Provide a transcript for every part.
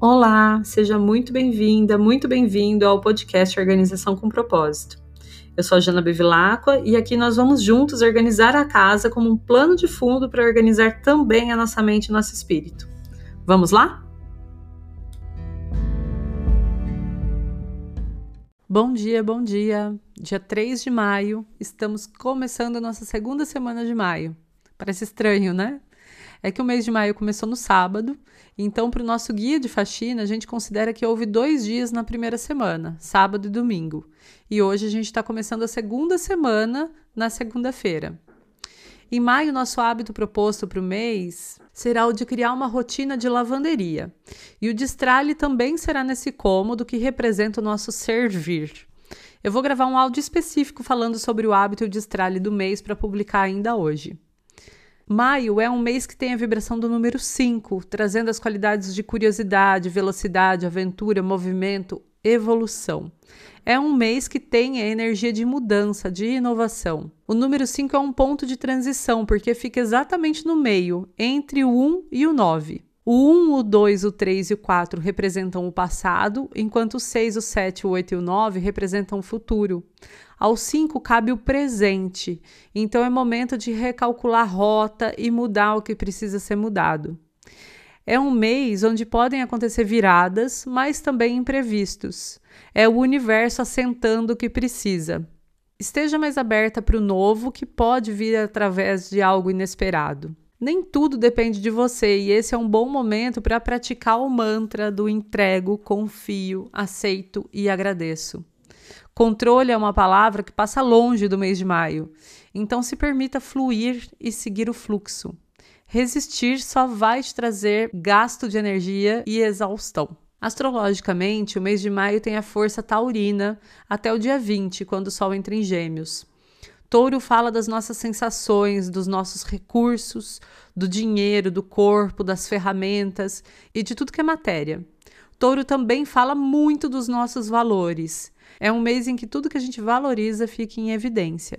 Olá, seja muito bem-vinda, muito bem-vindo ao podcast Organização com Propósito. Eu sou a Jana Bevilacqua e aqui nós vamos juntos organizar a casa como um plano de fundo para organizar também a nossa mente e nosso espírito. Vamos lá? Bom dia, bom dia. Dia 3 de maio, estamos começando a nossa segunda semana de maio. Parece estranho, né? É que o mês de maio começou no sábado, então, para o nosso guia de faxina, a gente considera que houve dois dias na primeira semana, sábado e domingo. E hoje a gente está começando a segunda semana na segunda-feira. Em maio, nosso hábito proposto para o mês será o de criar uma rotina de lavanderia. E o destralhe também será nesse cômodo que representa o nosso servir. Eu vou gravar um áudio específico falando sobre o hábito de destralhe do mês para publicar ainda hoje. Maio é um mês que tem a vibração do número 5, trazendo as qualidades de curiosidade, velocidade, aventura, movimento, evolução. É um mês que tem a energia de mudança, de inovação. O número 5 é um ponto de transição, porque fica exatamente no meio, entre o 1 e o 9. O 1, o 2, o 3 e o 4 representam o passado, enquanto o 6, o 7, o 8 e o 9 representam o futuro. Ao 5 cabe o presente, então é momento de recalcular rota e mudar o que precisa ser mudado. É um mês onde podem acontecer viradas, mas também imprevistos. É o universo assentando o que precisa. Esteja mais aberta para o novo que pode vir através de algo inesperado. Nem tudo depende de você e esse é um bom momento para praticar o mantra do entrego, confio, aceito e agradeço. Controle é uma palavra que passa longe do mês de maio, então se permita fluir e seguir o fluxo. Resistir só vai te trazer gasto de energia e exaustão. Astrologicamente, o mês de maio tem a força taurina até o dia 20, quando o Sol entra em Gêmeos. Touro fala das nossas sensações, dos nossos recursos, do dinheiro, do corpo, das ferramentas e de tudo que é matéria. Touro também fala muito dos nossos valores. É um mês em que tudo que a gente valoriza fica em evidência.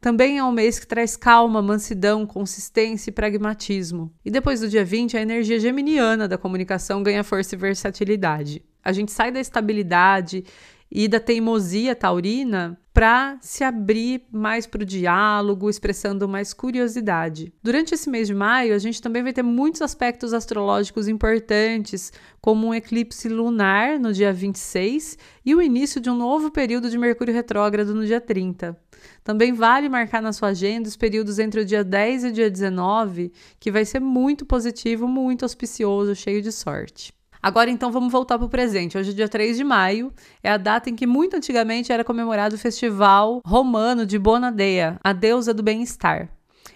Também é um mês que traz calma, mansidão, consistência e pragmatismo. E depois do dia 20, a energia geminiana da comunicação ganha força e versatilidade. A gente sai da estabilidade e da teimosia taurina para se abrir mais para o diálogo, expressando mais curiosidade. Durante esse mês de maio, a gente também vai ter muitos aspectos astrológicos importantes, como um eclipse lunar no dia 26 e o início de um novo período de Mercúrio retrógrado no dia 30. Também vale marcar na sua agenda os períodos entre o dia 10 e o dia 19, que vai ser muito positivo, muito auspicioso, cheio de sorte. Agora então vamos voltar para o presente. Hoje, dia 3 de maio, é a data em que muito antigamente era comemorado o festival romano de Bonadea, a deusa do bem-estar.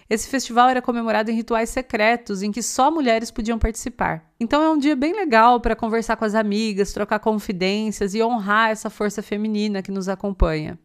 Esse festival era comemorado em rituais secretos em que só mulheres podiam participar. Então é um dia bem legal para conversar com as amigas, trocar confidências e honrar essa força feminina que nos acompanha.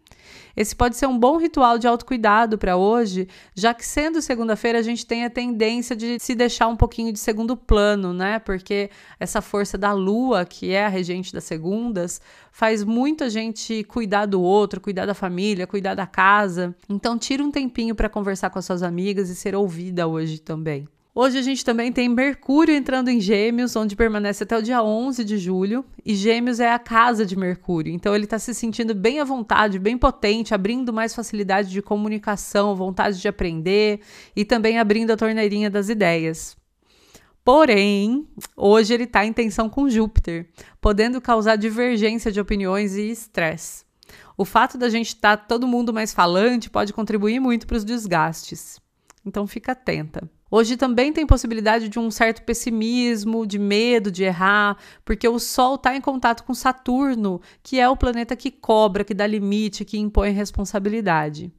Esse pode ser um bom ritual de autocuidado para hoje, já que sendo segunda-feira a gente tem a tendência de se deixar um pouquinho de segundo plano, né? Porque essa força da lua, que é a regente das segundas, faz muita gente cuidar do outro, cuidar da família, cuidar da casa. Então tira um tempinho para conversar com as suas amigas e ser ouvida hoje também. Hoje a gente também tem Mercúrio entrando em Gêmeos, onde permanece até o dia 11 de julho. E Gêmeos é a casa de Mercúrio. Então ele está se sentindo bem à vontade, bem potente, abrindo mais facilidade de comunicação, vontade de aprender e também abrindo a torneirinha das ideias. Porém, hoje ele está em tensão com Júpiter, podendo causar divergência de opiniões e estresse. O fato da gente estar tá todo mundo mais falante pode contribuir muito para os desgastes. Então fica atenta. Hoje também tem possibilidade de um certo pessimismo, de medo de errar, porque o Sol está em contato com Saturno, que é o planeta que cobra, que dá limite, que impõe responsabilidade.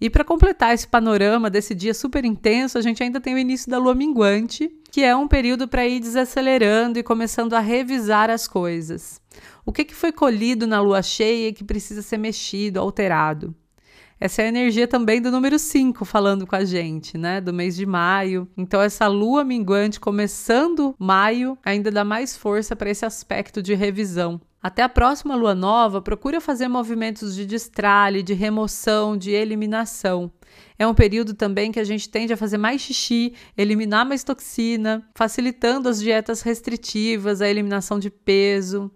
E para completar esse panorama desse dia super intenso, a gente ainda tem o início da lua minguante, que é um período para ir desacelerando e começando a revisar as coisas. O que, que foi colhido na lua cheia e que precisa ser mexido, alterado? Essa é a energia também do número 5 falando com a gente, né? Do mês de maio. Então, essa lua minguante começando maio ainda dá mais força para esse aspecto de revisão. Até a próxima lua nova, procura fazer movimentos de destralhe, de remoção, de eliminação. É um período também que a gente tende a fazer mais xixi, eliminar mais toxina, facilitando as dietas restritivas, a eliminação de peso.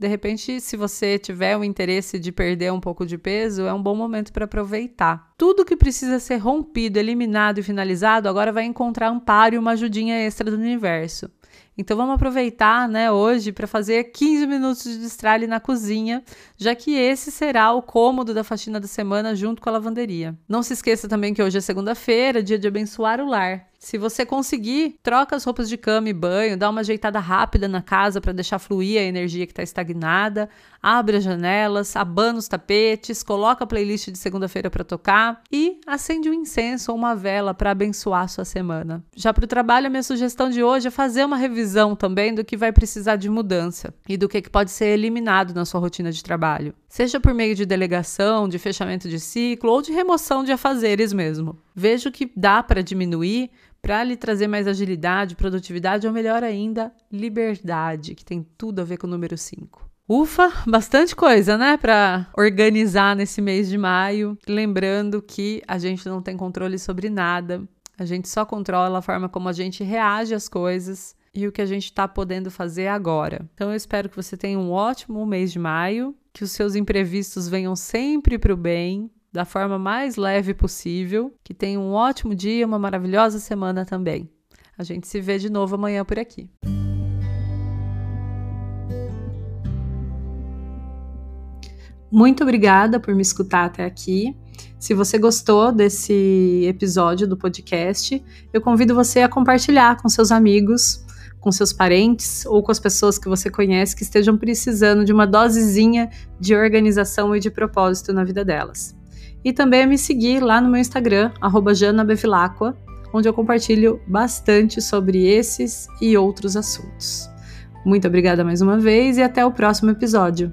De repente, se você tiver o interesse de perder um pouco de peso, é um bom momento para aproveitar. Tudo que precisa ser rompido, eliminado e finalizado agora vai encontrar amparo e uma ajudinha extra do universo. Então vamos aproveitar, né, hoje para fazer 15 minutos de destralhe na cozinha, já que esse será o cômodo da faxina da semana junto com a lavanderia. Não se esqueça também que hoje é segunda-feira, dia de abençoar o lar. Se você conseguir, troca as roupas de cama e banho, dá uma ajeitada rápida na casa para deixar fluir a energia que está estagnada, abre as janelas, abana os tapetes, coloca a playlist de segunda-feira para tocar e acende um incenso ou uma vela para abençoar a sua semana. Já para o trabalho, a minha sugestão de hoje é fazer uma revisão também do que vai precisar de mudança e do que pode ser eliminado na sua rotina de trabalho. Seja por meio de delegação, de fechamento de ciclo ou de remoção de afazeres mesmo. Veja o que dá para diminuir para lhe trazer mais agilidade, produtividade ou melhor ainda, liberdade, que tem tudo a ver com o número 5. Ufa, bastante coisa, né, para organizar nesse mês de maio. Lembrando que a gente não tem controle sobre nada, a gente só controla a forma como a gente reage às coisas e o que a gente está podendo fazer agora. Então eu espero que você tenha um ótimo mês de maio, que os seus imprevistos venham sempre para o bem, da forma mais leve possível. Que tenha um ótimo dia, uma maravilhosa semana também. A gente se vê de novo amanhã por aqui. Muito obrigada por me escutar até aqui. Se você gostou desse episódio do podcast, eu convido você a compartilhar com seus amigos, com seus parentes ou com as pessoas que você conhece que estejam precisando de uma dosezinha de organização e de propósito na vida delas e também a me seguir lá no meu Instagram, janabevilacqua, onde eu compartilho bastante sobre esses e outros assuntos. Muito obrigada mais uma vez e até o próximo episódio.